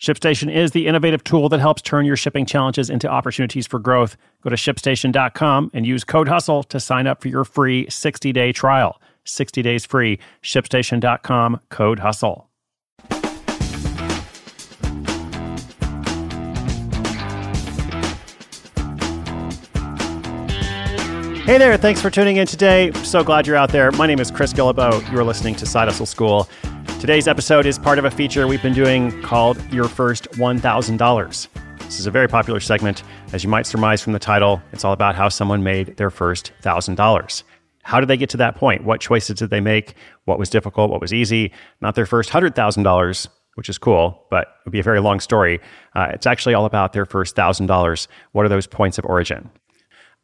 ShipStation is the innovative tool that helps turn your shipping challenges into opportunities for growth. Go to shipstation.com and use code HUSTLE to sign up for your free 60 day trial. 60 days free. ShipStation.com, code HUSTLE. Hey there, thanks for tuning in today. So glad you're out there. My name is Chris Guillebeau. You're listening to Side Hustle School. Today's episode is part of a feature we've been doing called Your First $1,000. This is a very popular segment. As you might surmise from the title, it's all about how someone made their first $1,000. How did they get to that point? What choices did they make? What was difficult? What was easy? Not their first $100,000, which is cool, but it would be a very long story. Uh, it's actually all about their first $1,000. What are those points of origin?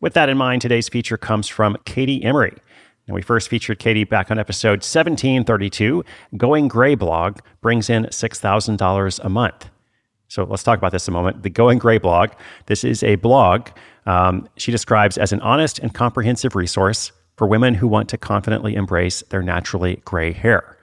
With that in mind, today's feature comes from Katie Emery. And we first featured Katie back on episode 1732. Going Gray blog brings in $6,000 a month. So let's talk about this a moment. The Going Gray blog, this is a blog um, she describes as an honest and comprehensive resource for women who want to confidently embrace their naturally gray hair.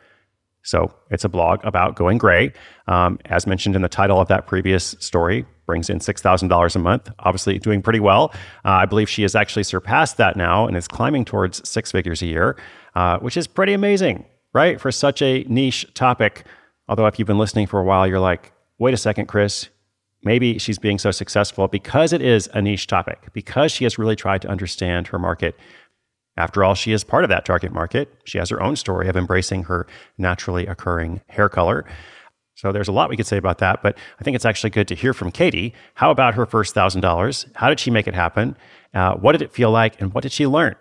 So it's a blog about going gray. Um, as mentioned in the title of that previous story, brings in $6,000 a month, obviously doing pretty well. Uh, I believe she has actually surpassed that now and is climbing towards six figures a year, uh, which is pretty amazing, right? For such a niche topic. Although, if you've been listening for a while, you're like, wait a second, Chris, maybe she's being so successful because it is a niche topic, because she has really tried to understand her market. After all, she is part of that target market. She has her own story of embracing her naturally occurring hair color. So there's a lot we could say about that, but I think it's actually good to hear from Katie. How about her first thousand dollars? How did she make it happen? Uh, what did it feel like, and what did she learn?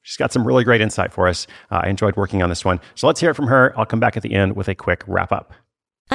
She's got some really great insight for us. Uh, I enjoyed working on this one. So let's hear it from her. I'll come back at the end with a quick wrap up.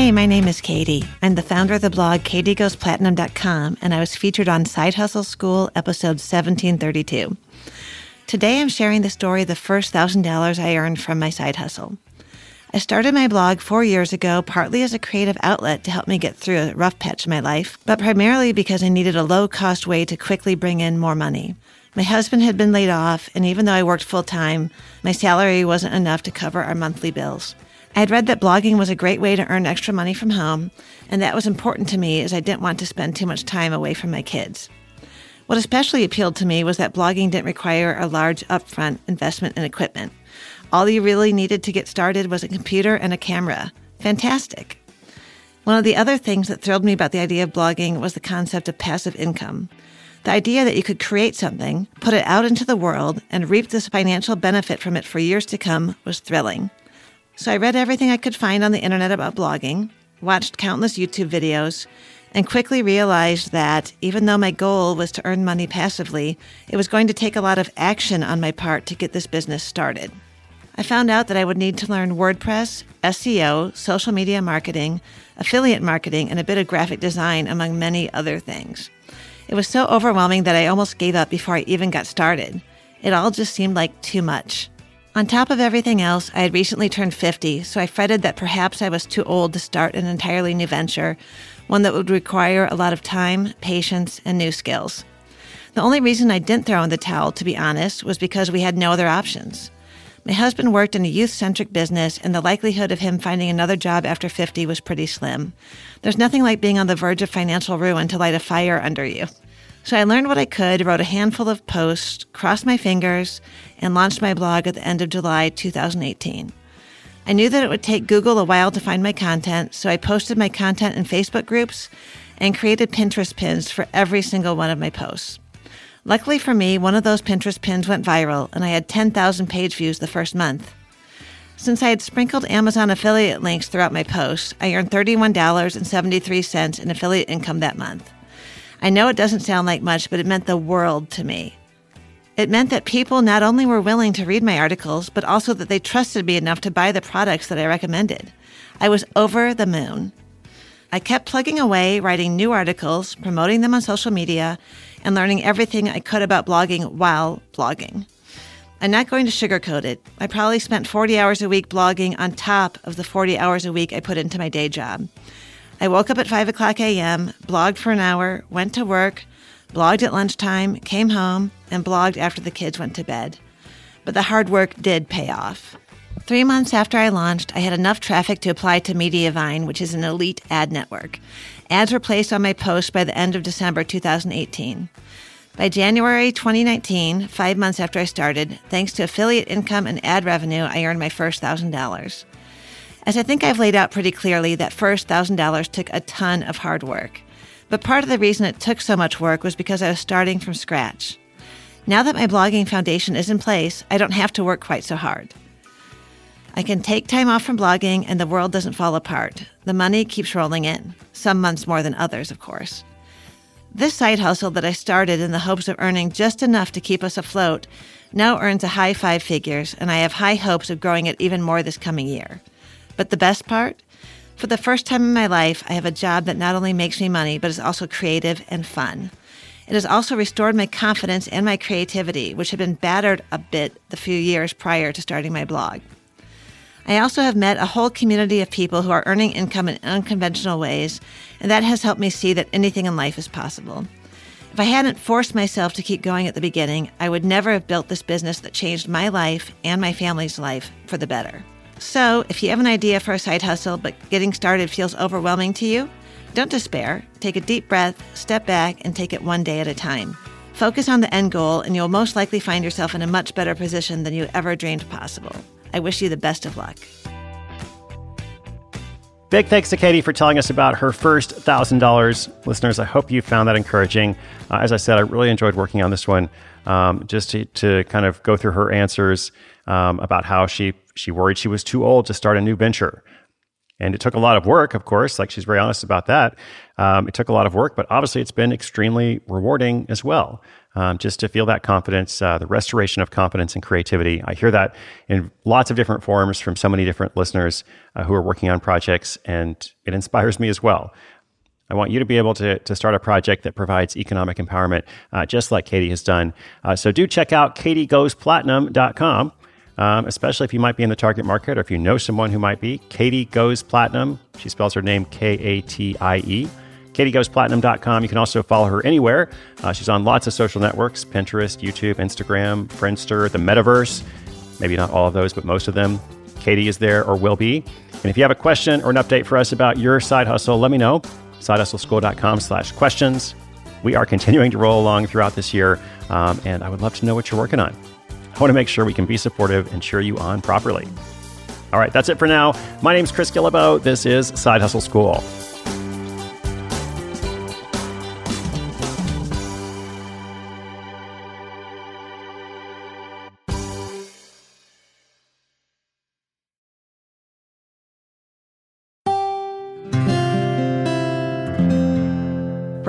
Hey, my name is Katie. I'm the founder of the blog katiegoesplatinum.com, and I was featured on Side Hustle School, episode 1732. Today, I'm sharing the story of the first $1,000 I earned from my side hustle. I started my blog four years ago, partly as a creative outlet to help me get through a rough patch in my life, but primarily because I needed a low cost way to quickly bring in more money. My husband had been laid off, and even though I worked full time, my salary wasn't enough to cover our monthly bills. I had read that blogging was a great way to earn extra money from home, and that was important to me as I didn't want to spend too much time away from my kids. What especially appealed to me was that blogging didn't require a large upfront investment in equipment. All you really needed to get started was a computer and a camera. Fantastic. One of the other things that thrilled me about the idea of blogging was the concept of passive income. The idea that you could create something, put it out into the world, and reap this financial benefit from it for years to come was thrilling. So I read everything I could find on the internet about blogging, watched countless YouTube videos, and quickly realized that even though my goal was to earn money passively, it was going to take a lot of action on my part to get this business started. I found out that I would need to learn WordPress, SEO, social media marketing, affiliate marketing, and a bit of graphic design, among many other things. It was so overwhelming that I almost gave up before I even got started. It all just seemed like too much. On top of everything else, I had recently turned 50, so I fretted that perhaps I was too old to start an entirely new venture, one that would require a lot of time, patience, and new skills. The only reason I didn't throw in the towel, to be honest, was because we had no other options. My husband worked in a youth centric business, and the likelihood of him finding another job after 50 was pretty slim. There's nothing like being on the verge of financial ruin to light a fire under you. So I learned what I could, wrote a handful of posts, crossed my fingers, and launched my blog at the end of July 2018. I knew that it would take Google a while to find my content, so I posted my content in Facebook groups and created Pinterest pins for every single one of my posts. Luckily for me, one of those Pinterest pins went viral, and I had 10,000 page views the first month. Since I had sprinkled Amazon affiliate links throughout my posts, I earned $31.73 in affiliate income that month. I know it doesn't sound like much, but it meant the world to me. It meant that people not only were willing to read my articles, but also that they trusted me enough to buy the products that I recommended. I was over the moon. I kept plugging away, writing new articles, promoting them on social media, and learning everything I could about blogging while blogging. I'm not going to sugarcoat it. I probably spent 40 hours a week blogging on top of the 40 hours a week I put into my day job. I woke up at 5 o'clock a.m., blogged for an hour, went to work, blogged at lunchtime, came home, and blogged after the kids went to bed. But the hard work did pay off. Three months after I launched, I had enough traffic to apply to Mediavine, which is an elite ad network. Ads were placed on my post by the end of December 2018. By January 2019, five months after I started, thanks to affiliate income and ad revenue, I earned my first $1,000. As I think I've laid out pretty clearly, that first $1,000 took a ton of hard work. But part of the reason it took so much work was because I was starting from scratch. Now that my blogging foundation is in place, I don't have to work quite so hard. I can take time off from blogging and the world doesn't fall apart. The money keeps rolling in, some months more than others, of course. This side hustle that I started in the hopes of earning just enough to keep us afloat now earns a high five figures, and I have high hopes of growing it even more this coming year. But the best part? For the first time in my life, I have a job that not only makes me money, but is also creative and fun. It has also restored my confidence and my creativity, which had been battered a bit the few years prior to starting my blog. I also have met a whole community of people who are earning income in unconventional ways, and that has helped me see that anything in life is possible. If I hadn't forced myself to keep going at the beginning, I would never have built this business that changed my life and my family's life for the better. So, if you have an idea for a side hustle but getting started feels overwhelming to you, don't despair. Take a deep breath, step back, and take it one day at a time. Focus on the end goal, and you'll most likely find yourself in a much better position than you ever dreamed possible. I wish you the best of luck. Big thanks to Katie for telling us about her first $1,000. Listeners, I hope you found that encouraging. Uh, as I said, I really enjoyed working on this one um, just to, to kind of go through her answers um, about how she, she worried she was too old to start a new venture. And it took a lot of work, of course, like she's very honest about that. Um, it took a lot of work, but obviously it's been extremely rewarding as well um, just to feel that confidence, uh, the restoration of confidence and creativity. I hear that in lots of different forms from so many different listeners uh, who are working on projects, and it inspires me as well. I want you to be able to, to start a project that provides economic empowerment, uh, just like Katie has done. Uh, so do check out katiegoesplatinum.com, um, especially if you might be in the target market or if you know someone who might be. Katie Goes Platinum. She spells her name K A T I E katiegoesplatinum.com. You can also follow her anywhere. Uh, she's on lots of social networks Pinterest, YouTube, Instagram, Friendster, the metaverse. Maybe not all of those, but most of them. Katie is there or will be. And if you have a question or an update for us about your side hustle, let me know. SideHustleSchool.com slash questions. We are continuing to roll along throughout this year, um, and I would love to know what you're working on. I want to make sure we can be supportive and cheer you on properly. All right, that's it for now. My name is Chris Guillebeau. This is Side Hustle School.